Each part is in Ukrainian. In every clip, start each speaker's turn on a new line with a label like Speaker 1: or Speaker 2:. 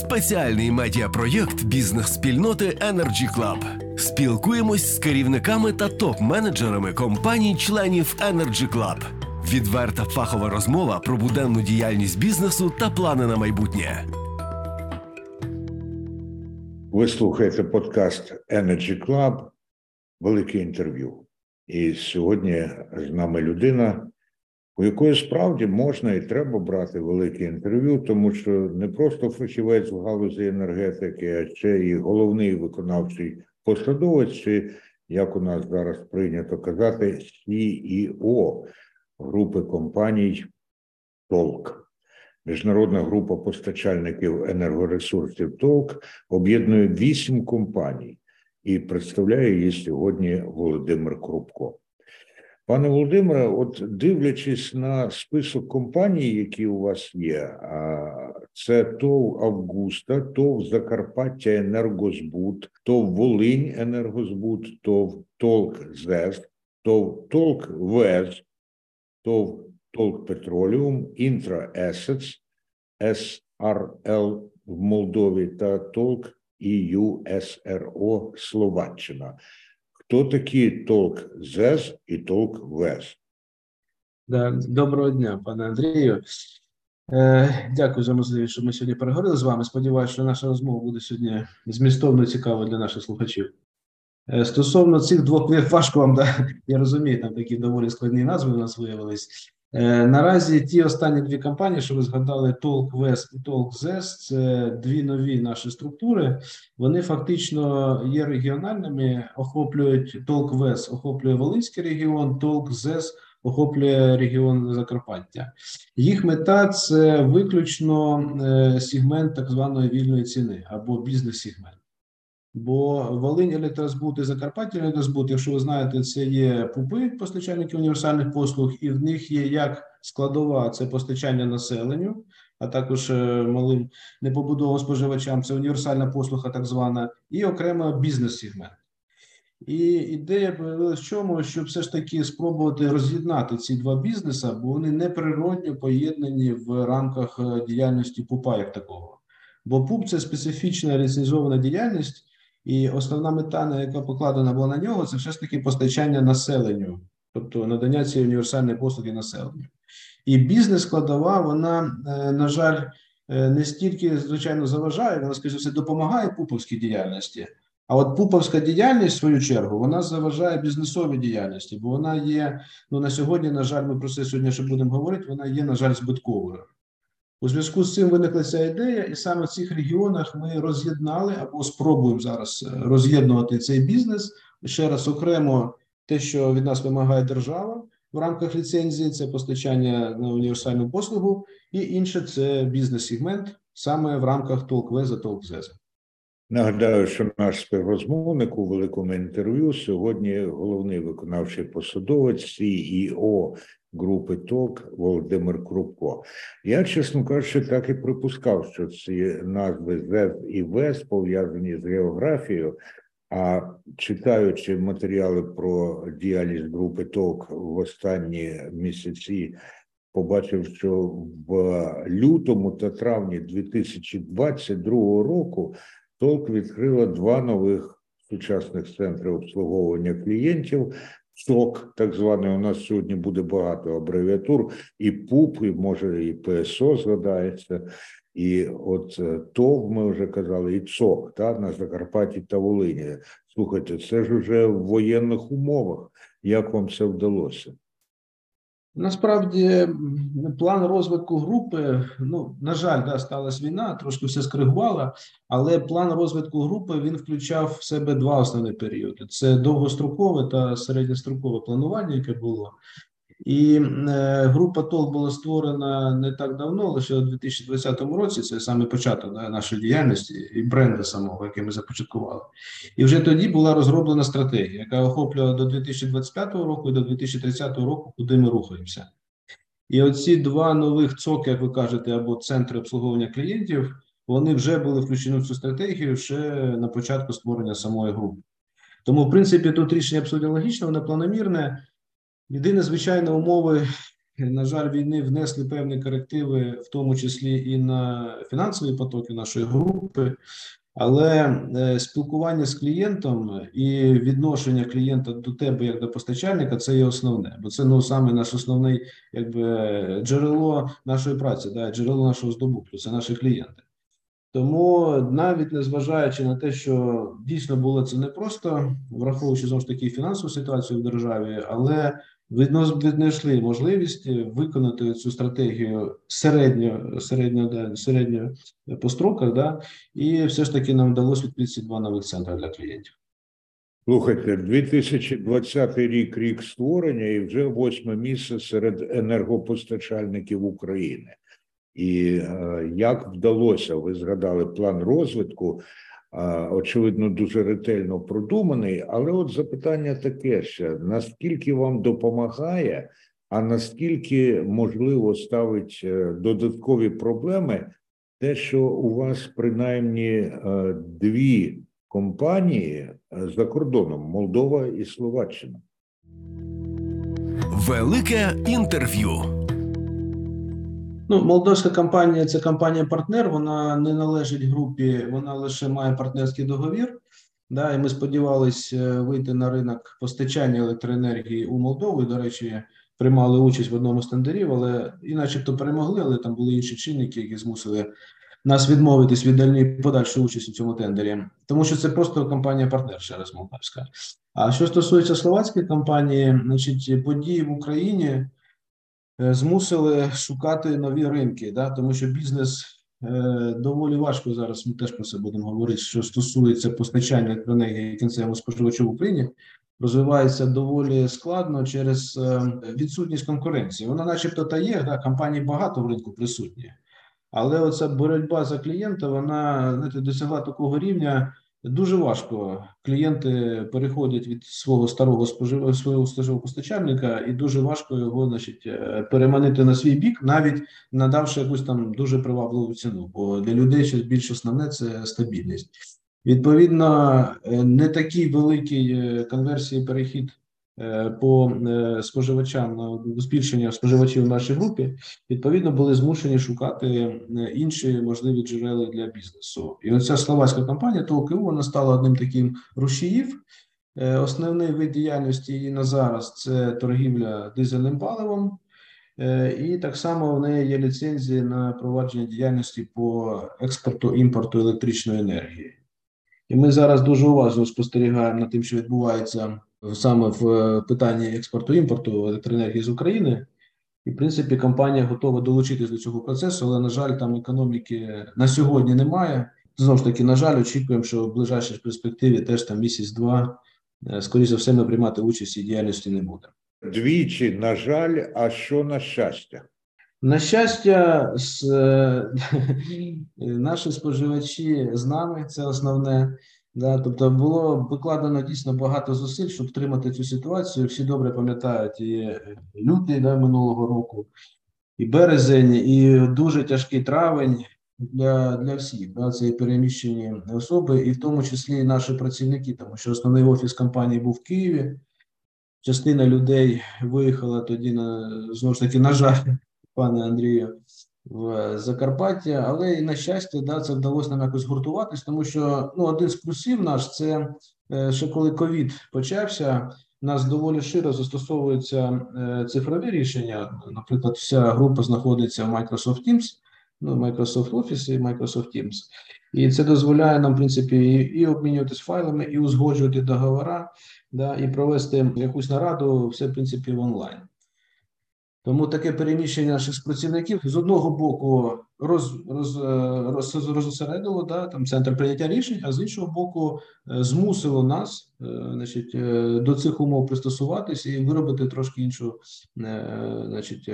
Speaker 1: Спеціальний медіапроєкт бізнес-спільноти Energy Club. Спілкуємось з керівниками та топ-менеджерами компаній-членів Energy Club. Відверта фахова розмова про буденну діяльність бізнесу та плани на майбутнє.
Speaker 2: Ви слухаєте подкаст Energy Club, велике інтерв'ю. І сьогодні з нами людина, у якої справді можна і треба брати велике інтерв'ю, тому що не просто фахівець в галузі енергетики, а ще і головний виконавчий посадовець, чи як у нас зараз прийнято казати, CEO групи компаній Толк. Міжнародна група постачальників енергоресурсів Толк об'єднує вісім компаній і представляє її сьогодні Володимир Крупко. Пане Володимире, от дивлячись на список компаній, які у вас є, це ТОВ Августа, ТОВ Закарпаття Енергозбут, ТОВ Волинь Енергозбут, ТОВ Толк ЗЕС, ТОВ Толк ВЕЗ, ТОВ Толк Петроліум, Інтра Есец, СРЛ в Молдові та Толк ІЮСРО Словаччина. Хто такі толк ЗЕС і толк ВЕС?
Speaker 3: Доброго дня, пане Андрію. Е, дякую за можливість, що ми сьогодні переговорили з вами. Сподіваюся, що наша розмова буде сьогодні змістовно цікава для наших слухачів. Е, стосовно цих двох важко вам, да, я розумію, там такі доволі складні назви у нас виявились. Е, наразі ті останні дві компанії, що ви згадали, Толк Вест і ЗЕС, це дві нові наші структури. Вони фактично є регіональними, охоплюють Вес, охоплює Волинський регіон, ЗЕС охоплює регіон Закарпаття. Їх мета це виключно е, сегмент так званої вільної ціни або бізнес-сегмент. Бо Волинь електрозбут і Закарпаття електрозбут, якщо ви знаєте, це є пупи постачальники універсальних послуг, і в них є як складова це постачання населенню, а також е, малим непобудованим споживачам. Це універсальна послуга, так звана, і окремо бізнес-сегмент. І ідея появилася в чому, щоб все ж таки спробувати роз'єднати ці два бізнеси, бо вони неприродньо поєднані в рамках е, діяльності ПУПа як такого. Бо ПУП це специфічна ліцензована діяльність. І основна мета, яка покладена була на нього, це все ж таки постачання населенню, тобто надання цієї універсальної послуги населенню. І бізнес-складова, вона, е, на жаль, е, не стільки, звичайно, заважає, вона, скажімо, все, допомагає пуповській діяльності. А от пуповська діяльність, в свою чергу, вона заважає бізнесовій діяльності, бо вона є, ну на сьогодні, на жаль, ми про це сьогодні ще будемо говорити, вона є, на жаль, збитковою. У зв'язку з цим виникла ця ідея, і саме в цих регіонах ми роз'єднали або спробуємо зараз е, роз'єднувати цей бізнес. Ще раз окремо те, що від нас вимагає держава в рамках ліцензії, це постачання на універсальну послугу, і інше це бізнес-сегмент саме в рамках толквеза толкзеза.
Speaker 2: Нагадаю, що наш співрозмовник у великому інтерв'ю сьогодні головний виконавчий посадовець CEO групи ТОК Володимир Крупко. Я, чесно кажучи, так і припускав, що ці назви ЗЕВ і ВЕС пов'язані з географією. А читаючи матеріали про діяльність групи ТОК в останні місяці, побачив, що в лютому та травні 2022 року ТОК відкрила два нових сучасних центри обслуговування клієнтів СОК, так званий, у нас сьогодні буде багато абревіатур, і ПУП, і може і ПСО згадається, і от е, ТОВ, ми вже казали, і ЦОК та, на Закарпатті та Волині. Слухайте, це ж вже в воєнних умовах. Як вам це вдалося?
Speaker 3: Насправді, план розвитку групи, ну на жаль, да, сталася війна, трошки все скригувала, але план розвитку групи він включав в себе два основні періоди: це довгострокове та середньострокове планування, яке було. І е, група ТОЛ була створена не так давно, лише у 2020 році. Це саме початок нашої діяльності і бренду самого, який ми започаткували. І вже тоді була розроблена стратегія, яка охоплювала до 2025 року і до 2030 року, куди ми рухаємося. І оці два нових цоки, як ви кажете, або центри обслуговування клієнтів, вони вже були включені в цю стратегію ще на початку створення самої групи. Тому, в принципі, тут рішення абсолютно логічне, воно планомірне. Єдине, звичайно, умови на жаль, війни внесли певні корективи, в тому числі і на фінансові потоки нашої групи. Але е, спілкування з клієнтом і відношення клієнта до тебе як до постачальника це є основне, бо це ну саме наш основний якби джерело нашої праці, да, джерело нашого здобутку, це наші клієнти. Тому навіть незважаючи на те, що дійсно було це непросто, враховуючи знову ж таки фінансову ситуацію в державі, але віднайшли можливість виконати цю стратегію середньо, середньо, да, середньо по строках, да, і все ж таки нам вдалося відкрити два нових центри для клієнтів.
Speaker 2: Слухайте, 2020 рік рік створення і вже восьме місце серед енергопостачальників України. І е, як вдалося, ви згадали план розвитку, е, очевидно, дуже ретельно продуманий. Але от запитання таке ще: наскільки вам допомагає, а наскільки можливо ставить е, додаткові проблеми, те, що у вас принаймні е, дві компанії е, за кордоном Молдова і Словаччина.
Speaker 1: Велике інтерв'ю.
Speaker 3: Ну, молдовська компанія це компанія-партнер, вона не належить групі, вона лише має партнерський договір. Да, і ми сподівалися вийти на ринок постачання електроенергії у Молдову. До речі, приймали участь в одному з тендерів, але і начебто перемогли, але там були інші чинники, які змусили нас відмовитись від дальньої подальшої участі в цьому тендері, тому що це просто компанія-партнер ще раз молдавська. А що стосується словацької компанії, значить події в Україні е, змусили шукати нові ринки, да, тому що бізнес е, доволі важко зараз. Ми теж про це будемо говорити. Що стосується постачання електроенергії кінцевому споживачу в Україні, розвивається доволі складно через е, відсутність конкуренції. Вона, начебто, та є, да, компаній багато в ринку присутні, але оця боротьба за клієнта, вона знаєте, досягла такого рівня. Дуже важко. Клієнти переходять від свого старого спожив... свого споживого постачальника, і дуже важко його, значить, е, переманити на свій бік, навіть надавши якусь там дуже привабливу ціну. Бо для людей ще більш основне це стабільність. Відповідно, е, не такий великий е, конверсії перехід по е, споживачам на збільшення споживачів в нашій групі, відповідно були змушені шукати е, інші можливі джерела для бізнесу. І оця словацька компанія ТОКУ, вона стала одним таким рушіїв. Е, Основний вид діяльності її на зараз це торгівля дизельним паливом. Е, І так само в неї є ліцензії на провадження діяльності по експорту імпорту електричної енергії. І ми зараз дуже уважно спостерігаємо над тим, що відбувається саме в е, питанні експорту імпорту електроенергії з України. І, в принципі, компанія готова долучитись до цього процесу, але, на жаль, там економіки на сьогодні немає. Знову ж таки, на жаль, очікуємо, що в ближайшій перспективі теж там місяць-два, е, скоріше за все, ми приймати участь і діяльності не будемо.
Speaker 2: Двічі, на жаль, а що на щастя?
Speaker 3: На щастя, з, е, наші споживачі з нами, це основне. Да, тобто було викладено дійсно багато зусиль, щоб втримати цю ситуацію. Всі добре пам'ятають і лютий да, минулого року, і березень, і дуже тяжкий травень для, для всіх. Да, це і переміщені особи, і в тому числі і наші працівники, тому що основний офіс компанії був в Києві. Частина людей виїхала тоді на знову ж таки, на жаль, пане Андрію, в Закарпаття, але і на щастя, да, це вдалося нам якось гуртуватись, тому що ну, один з плюсів наш це е, ще коли ковід почався. У нас доволі широ застосовуються е, цифрові рішення. Наприклад, вся група знаходиться в Microsoft Teams, ну, Microsoft Office і Microsoft Teams. І це дозволяє нам, в принципі, і, обмінюватись файлами, і узгоджувати договори, да, і провести якусь нараду, все, в принципі, в онлайн. Тому таке переміщення наших працівників з одного боку роз, роз, е, роз, розосередило да, там центр прийняття рішень, а з іншого боку, е, змусило нас е, значить, до цих умов пристосуватися і виробити трошки іншу значить,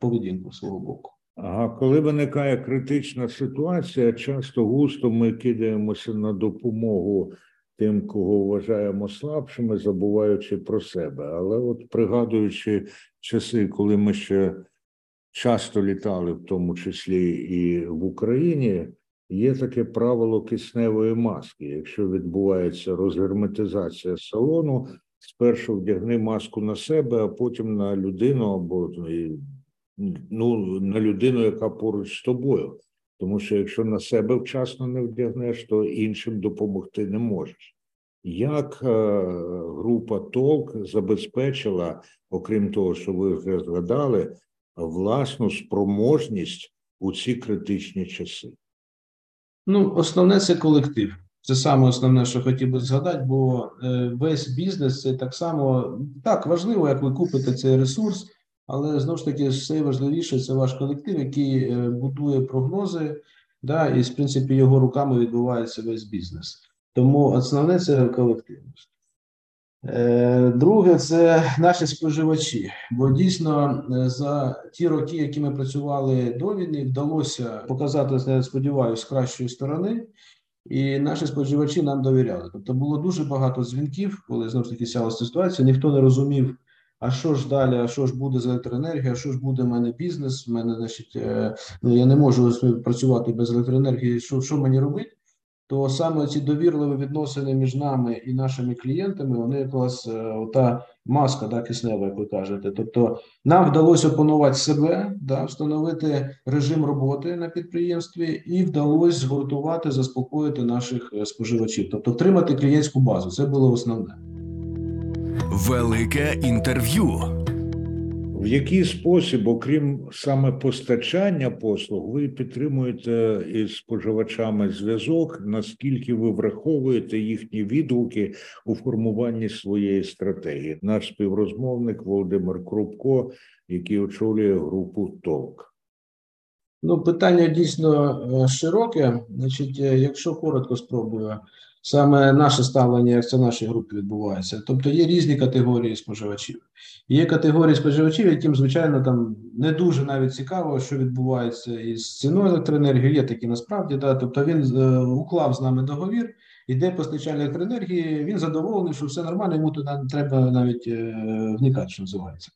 Speaker 3: поведінку свого боку.
Speaker 2: Ага, коли виникає критична ситуація, часто густо ми кидаємося на допомогу тим, кого вважаємо слабшими, забуваючи про себе. Але от пригадуючи часи, коли ми ще часто літали, в тому числі і в Україні, є таке правило кисневої маски. Якщо відбувається розгерметизація салону, спершу вдягни маску на себе, а потім на людину або ну, на людину, яка поруч з тобою. Тому що якщо на себе вчасно не вдягнеш, то іншим допомогти не можеш. Як е, група Толк забезпечила, окрім того, що ви вже згадали, власну спроможність у ці критичні часи?
Speaker 3: Ну, основне це колектив. Це саме основне, що хотів би згадати, бо е, весь бізнес це так само так важливо, як ви купите цей ресурс, але знову ж таки, все важливіше це ваш колектив, який е, будує прогнози, да, і в принципі його руками відбувається весь бізнес. Тому основне це колективність. Е, друге, це наші споживачі. Бо дійсно за ті роки, які ми працювали до війни, вдалося показати, сподіваюся, з кращої сторони і наші споживачі нам довіряли. Тобто було дуже багато дзвінків, коли знову ж таки сялася ситуація. Ніхто не розумів, а що ж далі, а що ж буде з електроенергією, а що ж буде в мене бізнес. В мене, значить, е, ну я не можу працювати без електроенергії. Що що мені робити? То саме ці довірливі відносини між нами і нашими клієнтами, вони якраз е, ота маска, да, киснева, як ви кажете. Тобто нам вдалося опанувати себе, да, встановити режим роботи на підприємстві, і вдалося згуртувати, заспокоїти наших е, споживачів, тобто втримати клієнтську базу. Це було основне.
Speaker 1: Велике інтерв'ю.
Speaker 2: В який спосіб, окрім саме постачання послуг, ви підтримуєте із споживачами зв'язок? Наскільки ви враховуєте їхні відгуки у формуванні своєї стратегії? Наш співрозмовник Володимир Крупко, який очолює групу ТОЛК?
Speaker 3: Ну, питання дійсно е, широке. Значить, е, якщо коротко спробую, саме наше ставлення, як це в нашій групі відбувається. Тобто є різні категорії споживачів. Є категорії споживачів, яким, звичайно, там не дуже навіть цікаво, що відбувається із ціною електроенергії. Є такі насправді, да. Тобто він е, уклав з нами договір, іде постачальник електроенергії, він задоволений, що все нормально, йому туди треба навіть е, вникати, що називається.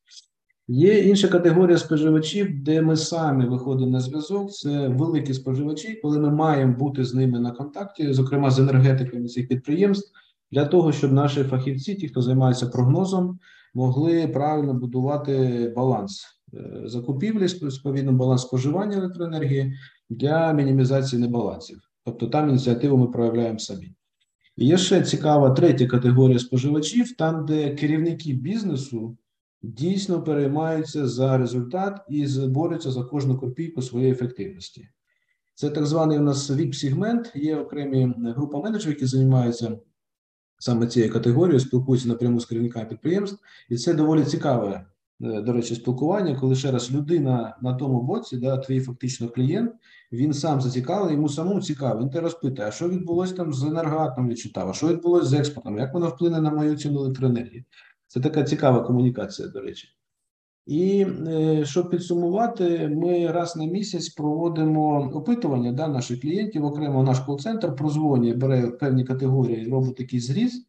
Speaker 3: Є інша категорія споживачів, де ми самі виходимо на зв'язок. Це великі споживачі, коли ми маємо бути з ними на контакті, зокрема з енергетиками цих підприємств, для того, щоб наші фахівці, ті, хто займається прогнозом, могли правильно будувати баланс е, закупівлі, сповідно баланс споживання електроенергії для мінімізації небалансів. Тобто там ініціативу ми проявляємо самі. І Є ще цікава третя категорія споживачів, там, де керівники бізнесу дійсно переймаються за результат і борються за кожну копійку своєї ефективності. Це так званий у нас ВІП-сегмент, є окремі група менеджерів, які займаються саме цією категорією, спілкуються напряму з керівниками підприємств, і це доволі цікаве, е, до речі, спілкування, коли ще раз людина на тому боці, да, твій фактично клієнт, він сам зацікавлений, йому самому цікаво. Він те розпитає, а що відбулося там з енергоатом відчитав, а що відбулося з експортом, як воно вплине на мою ціну електроенергії. Це така цікава комунікація, до речі. І е, щоб підсумувати, ми раз на місяць проводимо опитування да, наших клієнтів, окремо наш кол-центр прозвонює, бере певні категорії, робить такий зріз,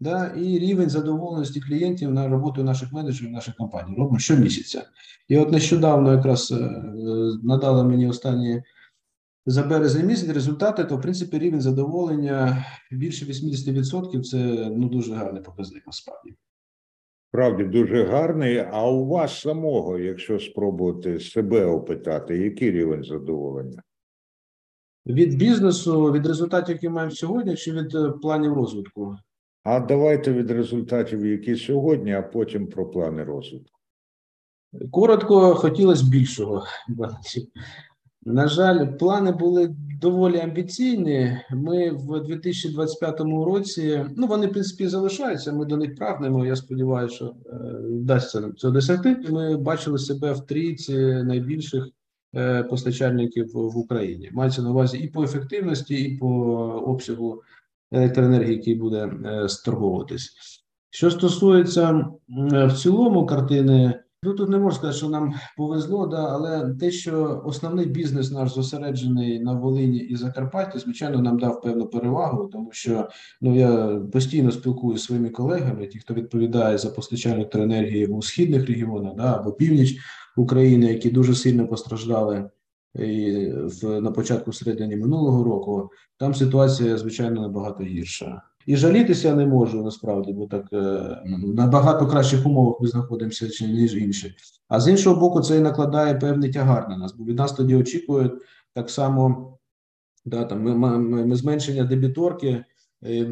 Speaker 3: да, і рівень задоволеності клієнтів на роботу наших менеджерів, наших компаній робимо щомісяця. І от нещодавно якраз е, надали мені останні за березень місяць результати, то в принципі рівень задоволення більше 80% це ну дуже гарний показник насправді.
Speaker 2: Справді дуже гарний. А у вас самого, якщо спробувати себе опитати, який рівень задоволення?
Speaker 3: Від бізнесу, від результатів, які маємо сьогодні, чи від е, планів розвитку?
Speaker 2: А давайте від результатів, які сьогодні, а потім про плани розвитку.
Speaker 3: Коротко, хотілося більшого. На жаль, плани були доволі амбіційні. Ми в 2025 році, ну вони в принципі залишаються. Ми до них прагнемо. Я сподіваюся, що е, вдасться нам цього досягти. Ми бачили себе в трійці найбільших е, постачальників в Україні. Мається на увазі і по ефективності, і по обсягу електроенергії, який буде е, сторговуватись. Що стосується в цілому картини. Ну тут не можна сказати, що нам повезло, да, але те, що основний бізнес наш зосереджений на Волині і Закарпатті, звичайно, нам дав певну перевагу, тому що ну я постійно спілкуюся зі своїми колегами, ті, хто відповідає за постачання електроенергії у східних регіонах, да, або північ України, які дуже сильно постраждали і в на початку середині минулого року. Там ситуація звичайно набагато гірша. І жалітися не можу насправді, бо так е, на багато кращих умовах ми знаходимося, ніж інші. А з іншого боку, це і накладає певний тягар на нас, бо від нас тоді очікують так само да, там, ми, ми, ми зменшення дебіторки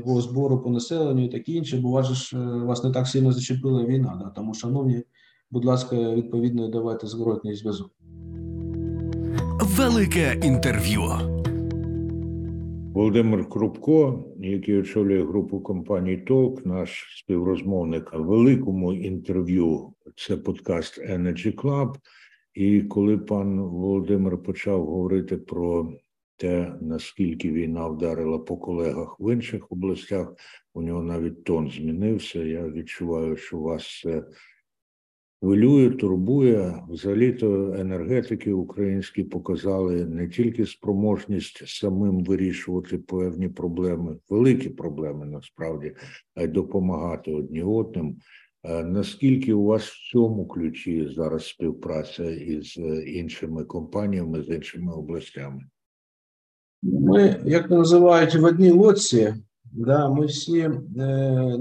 Speaker 3: по збору по населенню і таке інше, бо вас, вас не так сильно зачепила війна. Да? Тому, шановні, будь ласка, відповідно, давайте зворотній зв'язок.
Speaker 1: Велике інтерв'ю.
Speaker 2: Володимир Крупко, який очолює групу компаній Толк, наш співрозмовник в великому інтерв'ю. Це подкаст Energy Club. І коли пан Володимир почав говорити про те, наскільки війна вдарила по колегах в інших областях, у нього навіть тон змінився. Я відчуваю, що вас це хвилює, турбує. Взагалі-то енергетики українські показали не тільки спроможність самим вирішувати певні проблеми, великі проблеми насправді, а й допомагати одні одним. Наскільки у вас в цьому ключі зараз співпраця із іншими компаніями з іншими областями?
Speaker 3: Ми, як називають, в одній лодці, да, ми всі е,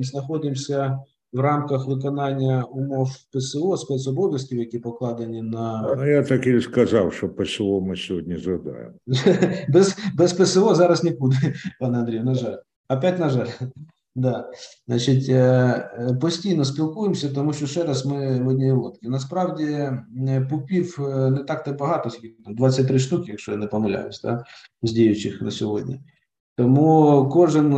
Speaker 3: знаходимося в рамках виконання умов ПСО, спецобов'язків, які покладені на.
Speaker 2: Ну, я так і сказав, що ПСО ми сьогодні згадаємо.
Speaker 3: без без ПСО зараз нікуди, пане Андрію, на жаль. Опять, на жаль. Да. Значить, е, е, постійно спілкуємося, тому що ще раз ми в одній лодці. Насправді е, пупів не так то багато, 23 штуки, якщо я не помиляюсь, так, з діючих на сьогодні. Тому кожен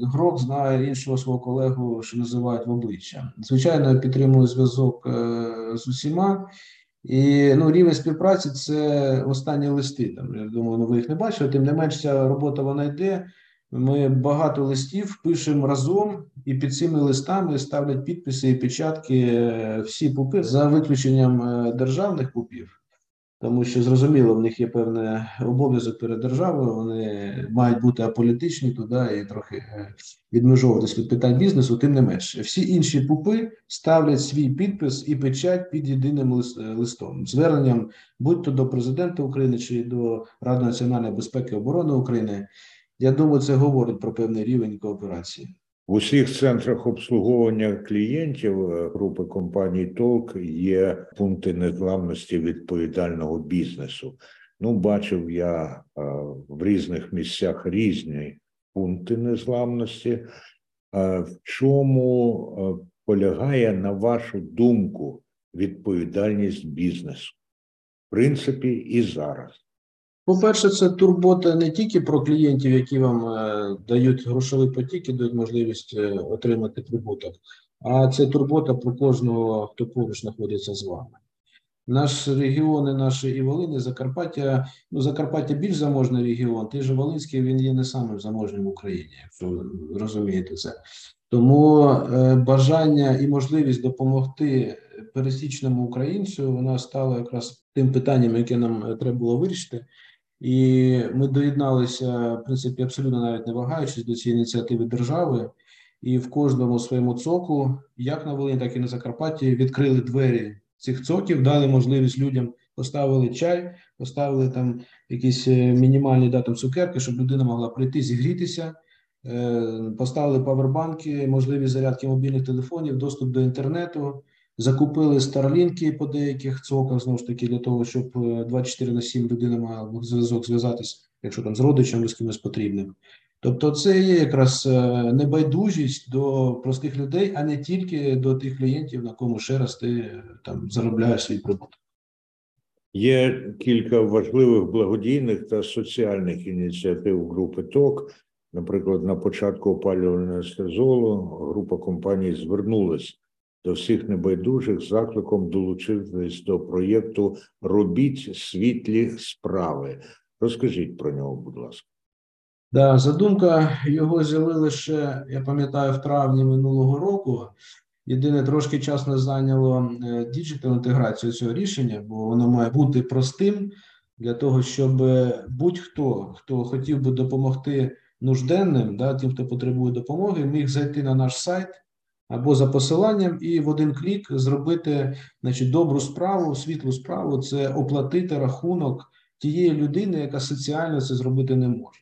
Speaker 3: грок знає іншого свого колегу, що називають в обличчя. Звичайно, підтримую зв'язок з усіма. І ну, рівень співпраці це останні листи. Там я думаю, ну ви їх не бачили. Тим не менш, ця робота вона йде. Ми багато листів пишемо разом, і під цими листами ставлять підписи і печатки е, всі пупи за виключенням е, державних пупів, тому що зрозуміло, в них є певний обов'язок перед державою. Вони мають бути аполітичні туди і трохи е, відмежовуватись від питань бізнесу. Тим не менше, всі інші пупи ставлять свій підпис і печать під єдиним листом, зверненням будь-то до президента України чи до Ради національної безпеки і оборони України. Я думаю, це говорить про певний рівень кооперації.
Speaker 2: В усіх центрах обслуговування клієнтів е, групи компаній Толк є пункти незламності відповідального бізнесу. Ну, бачив я е, в різних місцях різні пункти незламності. Е, в чому полягає, на вашу думку, відповідальність бізнесу? В принципі, і зараз.
Speaker 3: По-перше, це турбота не тільки про клієнтів, які вам е, дають грошовий потік і дають можливість е, отримати прибуток, а це турбота про кожного, хто поруч знаходиться з вами. Наш регіони, наші і Волини, Закарпаття, ну Закарпаття більш заможний регіон, той же Волинський він є не самим заможним в Україні, якщо розумієте це. Тому е, бажання і можливість допомогти пересічному українцю вона стала якраз тим питанням, яке нам е, треба було вирішити. І ми доєдналися, в принципі, абсолютно навіть не вагаючись до цієї ініціативи держави, і в кожному своєму цоку, як на Волині, так і на Закарпатті, відкрили двері цих цоків, дали можливість людям поставили чай, поставили там якісь е, мінімальні да, там, цукерки, щоб людина могла прийти, зігрітися. Е, поставили павербанки, можливість зарядки мобільних телефонів, доступ до інтернету. Закупили старлінки по деяких цоках, знову ж таки, для того, щоб 24 е, на 7 людина мала зв'язок зв'язатись, якщо там з родичами з кимось потрібним. Тобто, це є якраз е, небайдужість до простих людей, а не тільки до тих клієнтів, на кому ще раз ти е, там заробляєш свій прибуток.
Speaker 2: Є кілька важливих благодійних та соціальних ініціатив групи ТОК. Наприклад, на початку опалювального сезону група компаній звернулася до всіх небайдужих закликом долучитись до проєкту Робіть світлі справи. Розкажіть про нього, будь ласка.
Speaker 3: Да, задумка його взяли лише, я пам'ятаю, в травні минулого року. Єдине, трошки час не зайняло digital інтеграцію цього рішення, бо воно має бути простим для того, щоб будь-хто, хто хотів би допомогти нужденним, да, тим, хто потребує допомоги, міг зайти на наш сайт або за посиланням, і в один клік зробити значить, добру справу, світлу справу це оплатити рахунок тієї людини, яка соціально це зробити не може.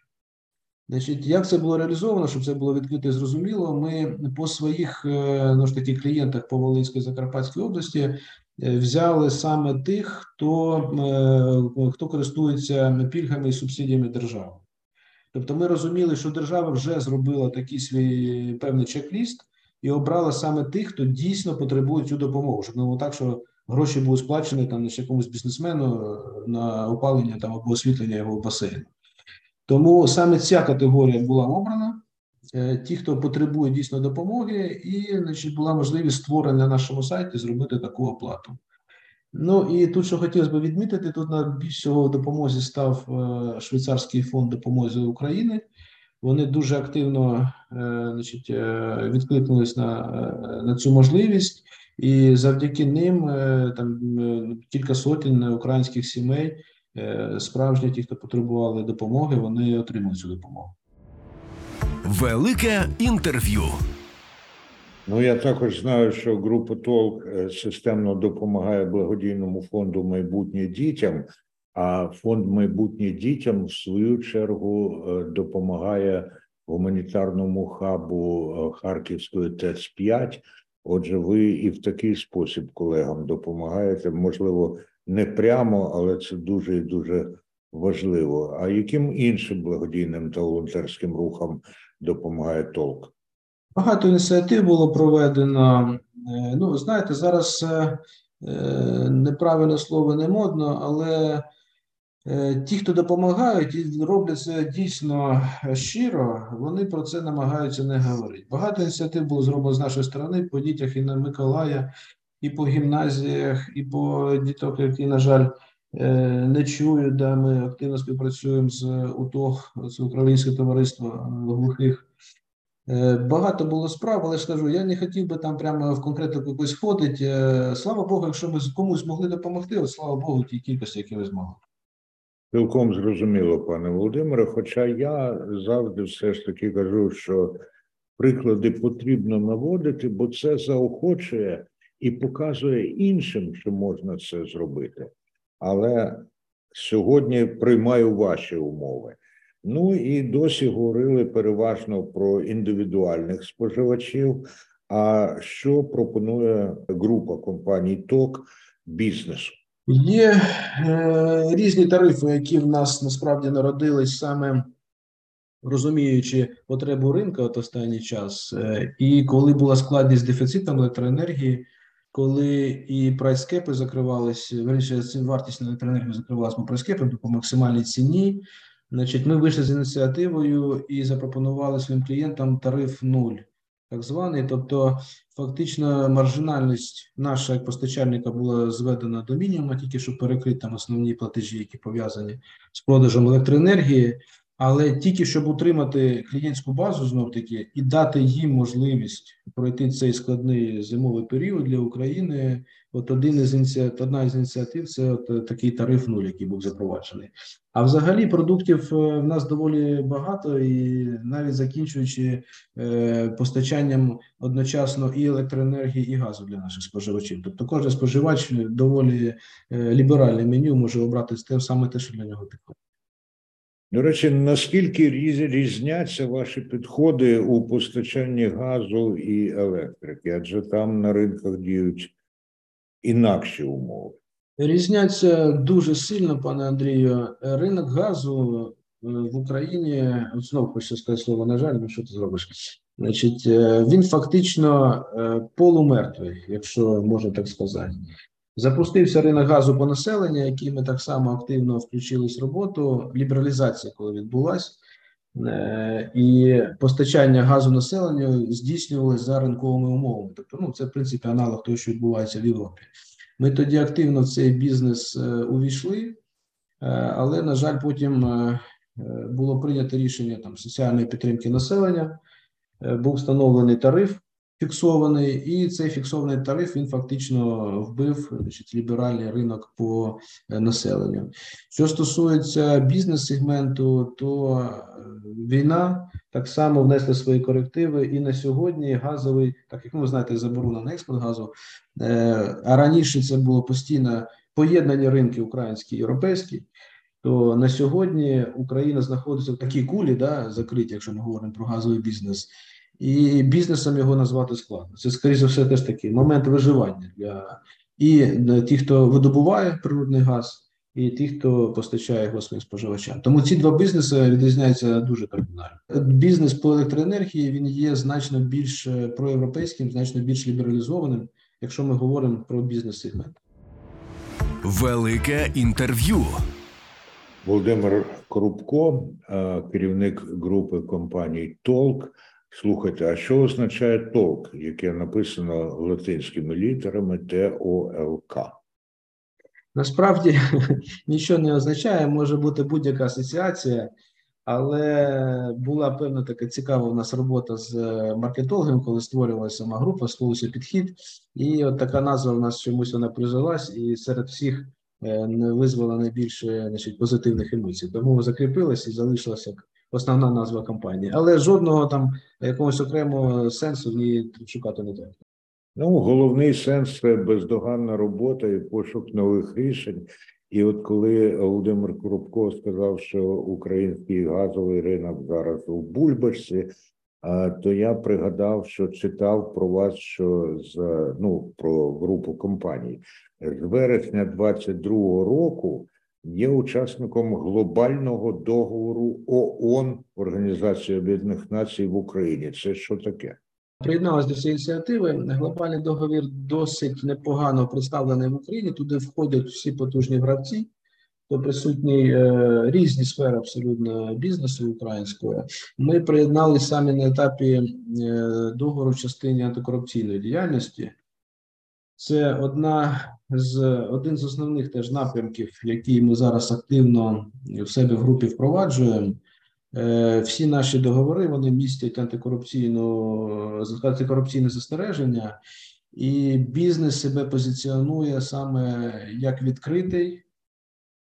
Speaker 3: Значить, як це було реалізовано, щоб це було відкрито і зрозуміло, ми по своїх ну ж таки клієнтах по Волинській Закарпатській області взяли саме тих, хто хто користується пільгами і субсидіями держави. Тобто, ми розуміли, що держава вже зробила такий свій певний чек-ліст і обрала саме тих, хто дійсно потребує цю допомогу, щоб не було так, що гроші були сплачені там якомусь бізнесмену на опалення там або освітлення його басейну. Тому саме ця категорія була обрана. Е, ті, хто потребує дійсно допомоги, і значить, була можливість створення на нашому сайті зробити таку оплату. Ну і тут, що хотілося б відмітити, тут на більш всього допомозі став е, швейцарський фонд допомоги України. Вони дуже активно е, значить, відкликнулись на на цю можливість, і завдяки ним там кілька сотень українських сімей, справжні ті, хто потребували допомоги, вони отримали цю допомогу.
Speaker 1: Велике інтерв'ю.
Speaker 2: Ну, я також знаю, що група Толк е, системно допомагає благодійному фонду майбутнє дітям, а фонд майбутнє дітям, в свою чергу, е, допомагає гуманітарному хабу е, Харківської ТЕЦ 5 Отже, ви і в такий спосіб колегам допомагаєте. Можливо, не прямо, але це дуже і дуже важливо. А яким іншим благодійним та волонтерським рухам допомагає толк?
Speaker 3: Багато ініціатив було проведено. Е, ну, знаєте, зараз неправильне слово не модно, але ті, хто допомагають і роблять це дійсно щиро, вони про це намагаються не говорити. Багато ініціатив було зроблено з нашої сторони по дітях і на Миколая, і по гімназіях, і по діток, які, на жаль, не чують. Да, Ми активно співпрацюємо з УТОГ, це Українське товариство глухих. Е, багато було справ, але ж кажу, я не хотів би там прямо в конкретно якось входити. Е, слава Богу, якщо ми комусь змогли допомогти, от слава Богу, тій кількості, які ви змогли.
Speaker 2: Цілком зрозуміло, пане Володимире. Хоча я завжди все ж таки кажу, що приклади потрібно наводити, бо це заохочує і показує іншим, що можна це зробити. Але сьогодні приймаю ваші умови. Ну і досі говорили переважно про індивідуальних споживачів. А що пропонує група компаній ТОК бізнесу?
Speaker 3: Є е, різні тарифи, які в нас насправді народились саме розуміючи потребу ринку от останній час, е, і коли була складність з дефіцитом електроенергії, коли і прайскепи закривались, верніше вартість на електроенергію закривалась по прайскепам по максимальній ціні. Значить, ми вийшли з ініціативою і запропонували своїм клієнтам тариф нуль, так званий. Тобто, фактично, маржинальність наша як постачальника була зведена до мінімуму, тільки щоб перекрити там основні платежі, які пов'язані з продажем електроенергії. Але тільки щоб утримати клієнтську базу знов таки і дати їм можливість пройти цей складний зимовий період для України. От один із ініціатив, одна із ініціатив це от е, такий тариф нуль, який був запроваджений. А взагалі продуктів е, в нас доволі багато, і навіть закінчуючи е, постачанням одночасно і електроенергії, і газу для наших споживачів. Тобто, кожен споживач доволі е, ліберальне меню може обрати те саме те, що для нього підходить.
Speaker 2: До речі, наскільки різняться ваші підходи у постачанні газу і електрики? Адже там на ринках діють інакші умови.
Speaker 3: Різняться дуже сильно, пане Андрію. Ринок газу е, в Україні знову хочу сказати слово, на жаль, ну що ти зробиш? Значить, е, він фактично е, полумертвий, якщо можна так сказати. Запустився ринок газу по населенню, який ми так само активно включились в роботу. Лібералізація, коли відбулася, і постачання газу населенню здійснювалося за ринковими умовами. Тобто, ну це в принципі аналог того, що відбувається в Європі. Ми тоді активно в цей бізнес е, увійшли, е, але на жаль, потім е, було прийнято рішення там соціальної підтримки населення. Був встановлений тариф фіксований, і цей фіксований тариф він фактично вбив значить, ліберальний ринок по населенню. Що стосується бізнес-сегменту, то війна так само внесла свої корективи, і на сьогодні газовий, так як ви знаєте, заборона на експорт газу. Е, а раніше це було постійно поєднані ринки українські і європейські. то на сьогодні Україна знаходиться в такій кулі, да, закриті, якщо ми говоримо про газовий бізнес, і бізнесом його назвати складно. Це, скоріше за все, теж такий момент виживання для і е, тих, хто видобуває природний газ, і тих, хто постачає його своїм споживачам. Тому ці два бізнеси відрізняються дуже кардинально. Бізнес по електроенергії він є значно більш е, проєвропейським, значно більш лібералізованим, якщо ми говоримо про бізнес-сегмент.
Speaker 1: Велике інтерв'ю.
Speaker 2: Володимир Коробко, е, керівник групи компаній Толк. Слухайте, а що означає толк, яке написано латинськими літерами ТОЛК?
Speaker 3: Насправді нічого не означає, може бути будь-яка асоціація, але була певна така цікава у нас робота з е, маркетологом, коли створювалася сама група, створився підхід, і от така назва у нас чомусь вона прижилась, і серед всіх е, визвала найбільше значить, позитивних емоцій. Тому закріпилась і залишилася як основна назва компанії. Але жодного там якогось окремого сенсу в ній шукати не треба.
Speaker 2: Ну, головний сенс це бездоганна робота і пошук нових рішень. І от коли Володимир Коробко сказав, що український газовий ринок зараз у Бульбашці, то я пригадав, що читав про вас, що з ну про групу компаній з вересня 22-го року є учасником глобального договору ООН Організації Об'єднаних Націй в Україні. Це що таке?
Speaker 3: Приєдналася до цієї ініціативи. Глобальний договір досить непогано представлений в Україні. Туди входять всі потужні гравці, то присутні е, різні сфери абсолютно бізнесу українського. Ми приєдналися самі на етапі е, договору в частині антикорупційної діяльності. Це одна з один з основних теж напрямків, які ми зараз активно в себе в групі впроваджуємо. Е, всі наші договори вони містять антикорупційну антикорупційне застереження, і бізнес себе позиціонує саме як відкритий,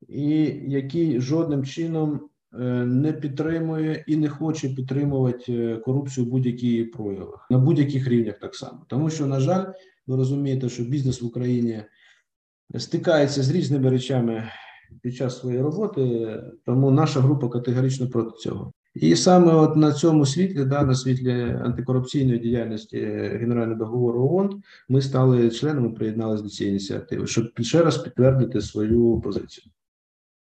Speaker 3: і який жодним чином е, не підтримує і не хоче підтримувати е, корупцію в будь-яких проявах на будь-яких рівнях так само. Тому що, на жаль, ви розумієте, що бізнес в Україні стикається з різними речами під час своєї роботи, тому наша група категорично проти цього. І саме от на цьому світлі, да, на світлі антикорупційної діяльності Генерального договору ООН, ми стали членами, приєдналися до цієї ініціативи, щоб ще раз підтвердити свою позицію.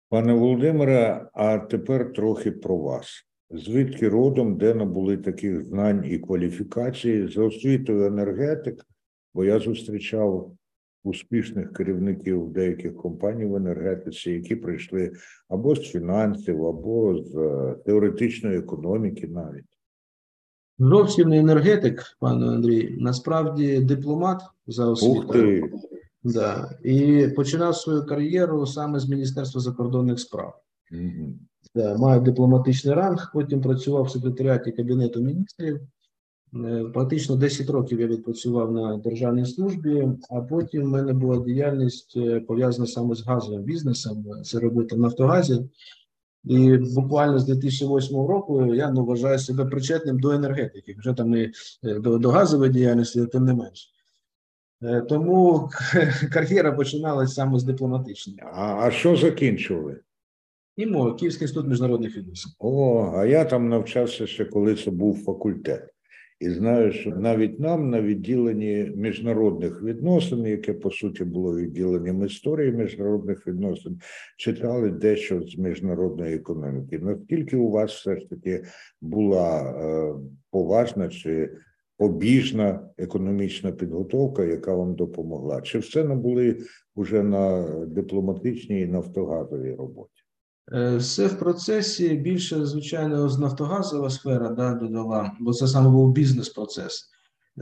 Speaker 2: Пане Володимире, а тепер трохи про вас. Звідки родом, де набули таких знань і кваліфікацій за освітою енергетик? Бо я зустрічав успішних керівників деяких компаній в енергетиці, які прийшли або з фінансів, або з е, теоретичної економіки, навіть
Speaker 3: зовсім не енергетик, пане Андрій. Насправді дипломат за освітою. Да. І починав свою кар'єру саме з Міністерства закордонних справ. Угу. Да, Маю дипломатичний ранг, потім працював в секретаріаті Кабінету міністрів. Е, практично 10 років я відпрацював на державній службі, а потім в мене була діяльність е, пов'язана саме з газовим бізнесом. Це робота в Нафтогазі. І буквально з 2008 року я ну, вважаю себе причетним до енергетики, вже там і е, до, до газової діяльності, тим не менше. Тому кар'єра починалася саме з дипломатичної.
Speaker 2: А а що закінчували?
Speaker 3: ІМО, Київський інститут міжнародних відносин.
Speaker 2: О, а я там навчався ще, коли це був факультет. І знаю, що навіть нам на відділенні міжнародних відносин, яке по суті було відділенням історії міжнародних відносин, читали дещо з міжнародної економіки. Наскільки у вас все ж таки була е, поважна чи побіжна економічна підготовка, яка вам допомогла? Чи все не були вже на дипломатичній і нафтогазовій роботі?
Speaker 3: Е, все в процесі більше, звичайно, з нафтогазова сфера да, додала, бо це саме був бізнес-процес.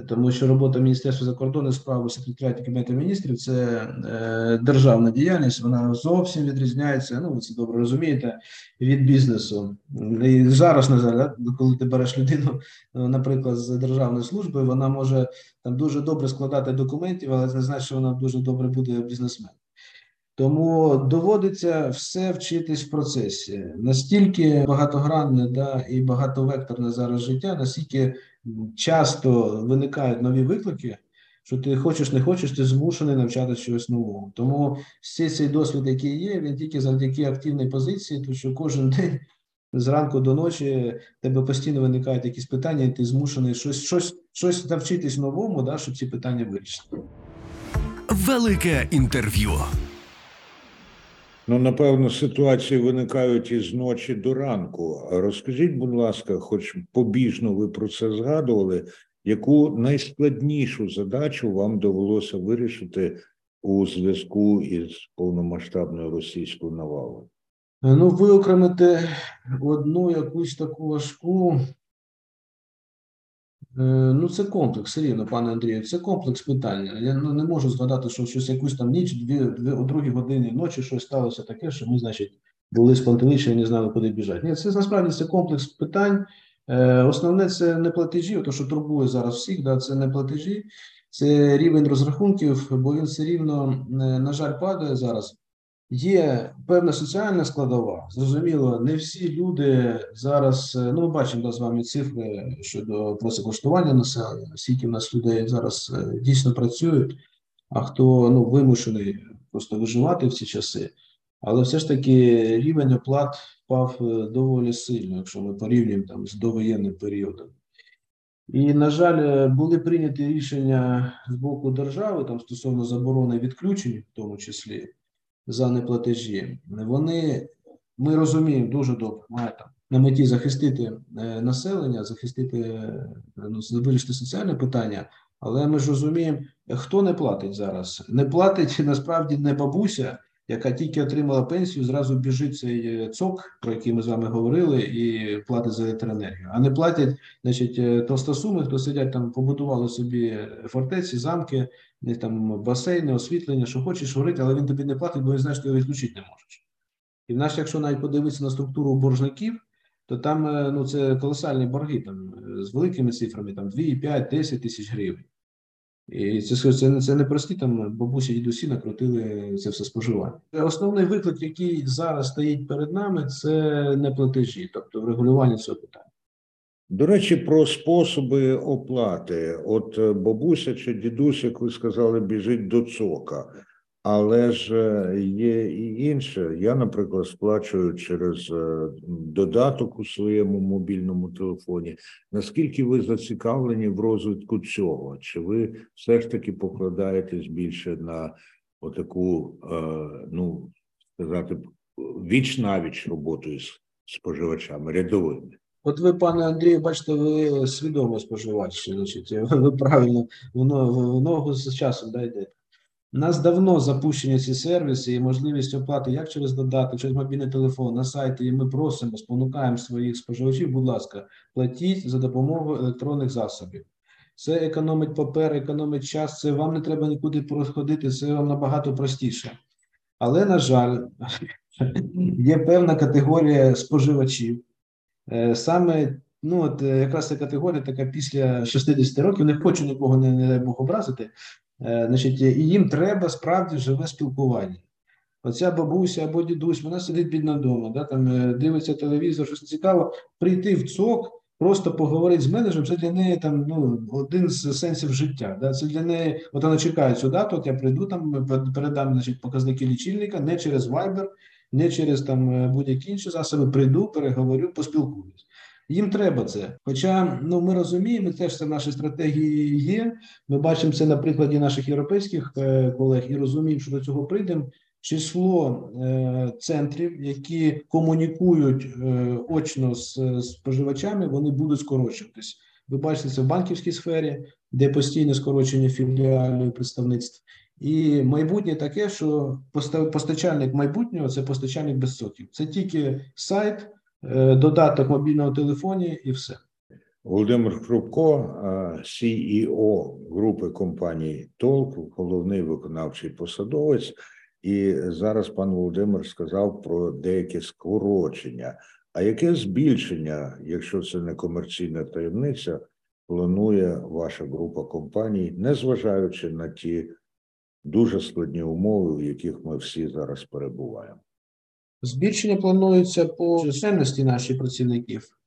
Speaker 3: Тому що робота Міністерства закордонних справ у секретаріаті Кабінету міністрів це е, державна діяльність, вона зовсім відрізняється. Ну ви це добре розумієте, від бізнесу. І зараз на жаль, коли ти береш людину, наприклад, з державної служби, вона може там дуже добре складати документів, але це не значить, що вона дуже добре буде бізнесмен. Тому доводиться все вчитись в процесі. Настільки багатогранне да, і багатовекторне зараз життя, настільки часто виникають нові виклики, що ти хочеш, не хочеш, ти змушений навчатися чогось нового. Тому всі цей досвід, який є, він тільки завдяки активній позиції, тому що кожен день зранку до ночі тебе постійно виникають якісь питання, і ти змушений щось, щось, щось навчитись новому, да, щоб ці питання вирішити.
Speaker 1: Велике інтерв'ю.
Speaker 2: Ну, напевно, ситуації виникають із ночі до ранку. Розкажіть, будь ласка, хоч побіжно ви про це згадували, яку найскладнішу задачу вам довелося вирішити у зв'язку із повномасштабною російською навалою?
Speaker 3: Ну, виокремити одну якусь таку важку. Е, Ну, це комплекс все рівно, пане Андрію. Це комплекс питання. Я ну, не можу згадати, що щось якусь там ніч, дві, дві о другій годині ночі щось сталося таке, що ми, значить, були спантеличені, не знали, куди біжати. Ні, це насправді це комплекс питань. Е, Основне це не платежі, то що турбує зараз всіх, да, це не платежі, це рівень розрахунків, бо він все рівно, е, на жаль, падає зараз. Є певна соціальна складова. Зрозуміло, не всі люди зараз. е, Ну, ми бачимо да, з вами цифри щодо працевлаштування населення, скільки в нас людей зараз е, дійсно працюють, а хто ну, вимушений просто виживати в ці часи. Але все ж таки рівень оплат впав е, доволі сильно, якщо ми порівнюємо там з довоєнним періодом. І, на жаль, були прийняті рішення з боку держави там стосовно заборони відключень, в тому числі за неплатежі. Вони ми розуміємо дуже добре, має там на меті захистити е, населення, захистити е, ну, вирішити соціальне питання. Але ми ж розуміємо, хто не платить зараз. Не платить насправді не бабуся, яка тільки отримала пенсію, зразу біжить цей е, цок, про який ми з вами говорили, і платить за електроенергію. А не платять, значить, толстосуми, хто сидять там, побудували собі фортеці, замки, там басейни, освітлення, що хочеш говорити, але він тобі не платить, бо він знає, що його відключити не можеш. І в нас, якщо навіть подивитися на структуру боржників, то там е, ну, це колосальні борги там, е, з великими цифрами, там 2, 5, 10 тисяч гривень. І це, це, це не прості там бабусі, дідусі накрутили це все споживання. Основний виклик, який зараз стоїть перед нами, це не платежі, тобто врегулювання цього питання.
Speaker 2: До речі, про способи оплати. От е, бабуся чи дідусь, як ви сказали, біжить до цока. Але ж е, є і інше. Я, наприклад, сплачую через е, додаток у своєму мобільному телефоні. Наскільки ви зацікавлені в розвитку цього? Чи ви все ж таки покладаєтесь більше на отаку, ну сказати, віч навіч роботу із споживачами рядовими?
Speaker 3: От ви, пане Андрію, бачите, ви свідомий споживач, значить, ви правильно в ногу з часом да, йдете. У нас давно запущені ці сервіси і можливість оплати як через додаток, через мобільний телефон, на сайті, і ми просимо, спонукаємо своїх споживачів, будь ласка, платіть за допомогою електронних засобів. Це економить папер, економить час, це вам не треба нікуди проходити, це вам набагато простіше. Але, на жаль, є певна категорія споживачів, Саме ну, от, е, якраз ця категорія така після 60 років, не хочу нікого не, не дай Бог образити, е, значить, і їм треба справді живе спілкування. Оця бабуся або дідусь, вона сидить бідна вдома, да, там, е, дивиться телевізор, щось цікаво, прийти в ЦОК, просто поговорити з менеджером, це для неї там, ну, один з сенсів життя. Да? Це для неї, от вона чекає цю дату, от я прийду, там, передам значить, показники лічильника, не через Viber, не через там е, будь-які інші засоби, прийду, переговорю, поспілкуюсь. Їм треба це. Хоча ну ми розуміємо, теж це в нашій стратегії є. Ми бачимо це на прикладі наших європейських е, колег і розуміємо, що до цього прийдемо. Число е, центрів, які комунікують е, очно з споживачами, вони будуть скорочуватись. Ви бачите це в банківській сфері, де постійне скорочення філіальних представництв. І майбутнє таке, що поста- постачальник майбутнього це постачальник без соків. Це тільки сайт, е, додаток мобільного телефоні і все.
Speaker 2: Володимир Крупко, е, CEO групи компанії Толк, головний виконавчий посадовець. І зараз пан Володимир сказав про деяке скорочення. А яке збільшення, якщо це не комерційна таємниця, планує ваша група компаній, незважаючи на ті дуже складні умови, в яких ми всі зараз перебуваємо?
Speaker 3: Збільшення планується по чисельності наших працівників.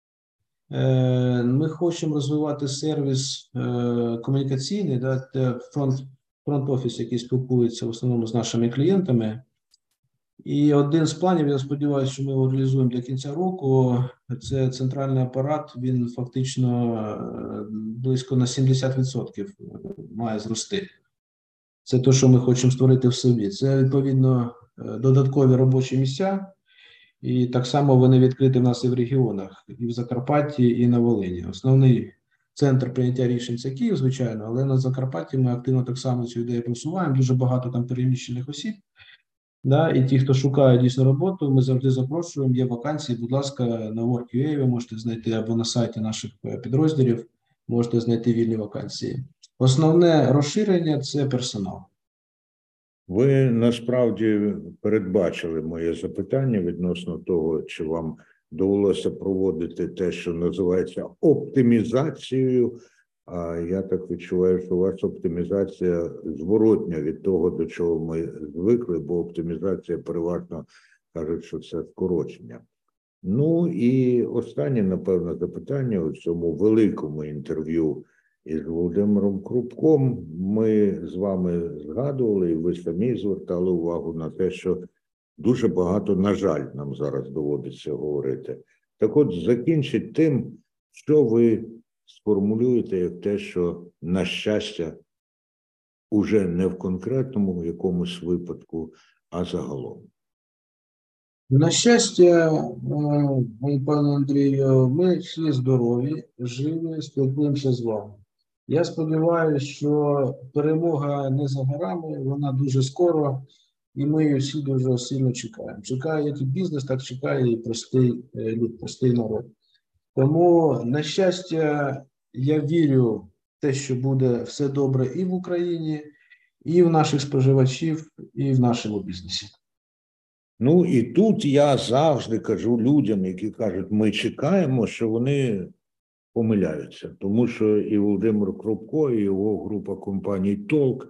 Speaker 3: Е, Ми хочемо розвивати сервіс е, комунікаційний, да, фронт, фронт-офіс, який спілкується в основному з нашими клієнтами. І один з планів, я сподіваюся, що ми його реалізуємо до кінця року. Це центральний апарат. Він фактично е, близько на 70% має зрости. Це те, що ми хочемо створити в собі. Це відповідно е, додаткові робочі місця, і так само вони відкриті в нас і в регіонах, і в Закарпатті, і на Волині. Основний центр прийняття рішень це Київ, звичайно, але на Закарпатті ми активно так само цю ідею просуваємо. Дуже багато там переміщених осіб. Да, і ті, хто шукає дійсно роботу, ми завжди запрошуємо. Є вакансії. Будь ласка, на Work.ua ви можете знайти або на сайті наших е, підрозділів, можете знайти вільні вакансії. Основне розширення це персонал.
Speaker 2: Ви насправді передбачили моє запитання відносно того, чи вам довелося проводити те, що називається оптимізацією. А я так відчуваю, що у вас оптимізація зворотня від того, до чого ми звикли, бо оптимізація переважно кажуть, що це скорочення. Ну і останнє, напевно, запитання у цьому великому інтерв'ю із Володимиром Крупком. Ми з вами згадували, і ви самі звертали увагу на те, що дуже багато, на жаль, нам зараз доводиться говорити. Так от закінчить тим, що ви сформулюєте як те, що на щастя, уже не в конкретному якомусь випадку, а загалом.
Speaker 3: На щастя, е, пане Андрію, ми всі здорові, живі, спілкуємося з вами. Я сподіваюся, що перемога не за горами, вона дуже скоро, і ми її всі дуже сильно чекаємо. Чекає як і бізнес, так чекає і простий е, люд, простий народ. Тому, на щастя, я вірю в те, що буде все добре і в Україні, і в наших споживачів, і в нашому бізнесі.
Speaker 2: Ну і тут я завжди кажу людям, які кажуть, ми чекаємо, що вони помиляються, тому що і Володимир Крупко, і його група компаній Толк,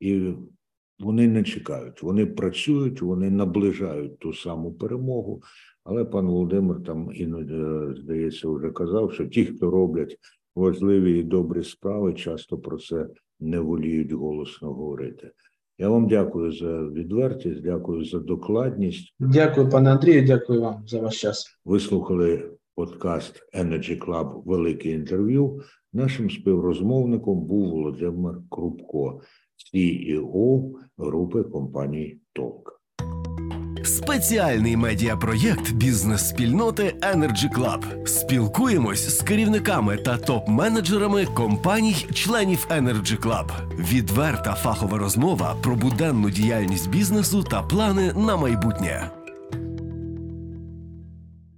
Speaker 2: і вони не чекають. Вони працюють, вони наближають ту саму перемогу. Але пан Володимир там іноді, е, здається, вже казав, що ті, хто роблять важливі і добрі справи, часто про це не воліють голосно говорити. Я вам дякую за відвертість, дякую за докладність.
Speaker 3: Дякую, пане Андрію, дякую вам за ваш час.
Speaker 2: Ви слухали подкаст Energy Club Велике інтерв'ю. Нашим співрозмовником був Володимир Крупко, CEO групи компаній Толк.
Speaker 1: Спеціальний медіапроєкт бізнес-спільноти Energy Club. Спілкуємось з керівниками та топ-менеджерами компаній, членів Energy Club. Відверта фахова розмова про буденну діяльність бізнесу та плани на майбутнє.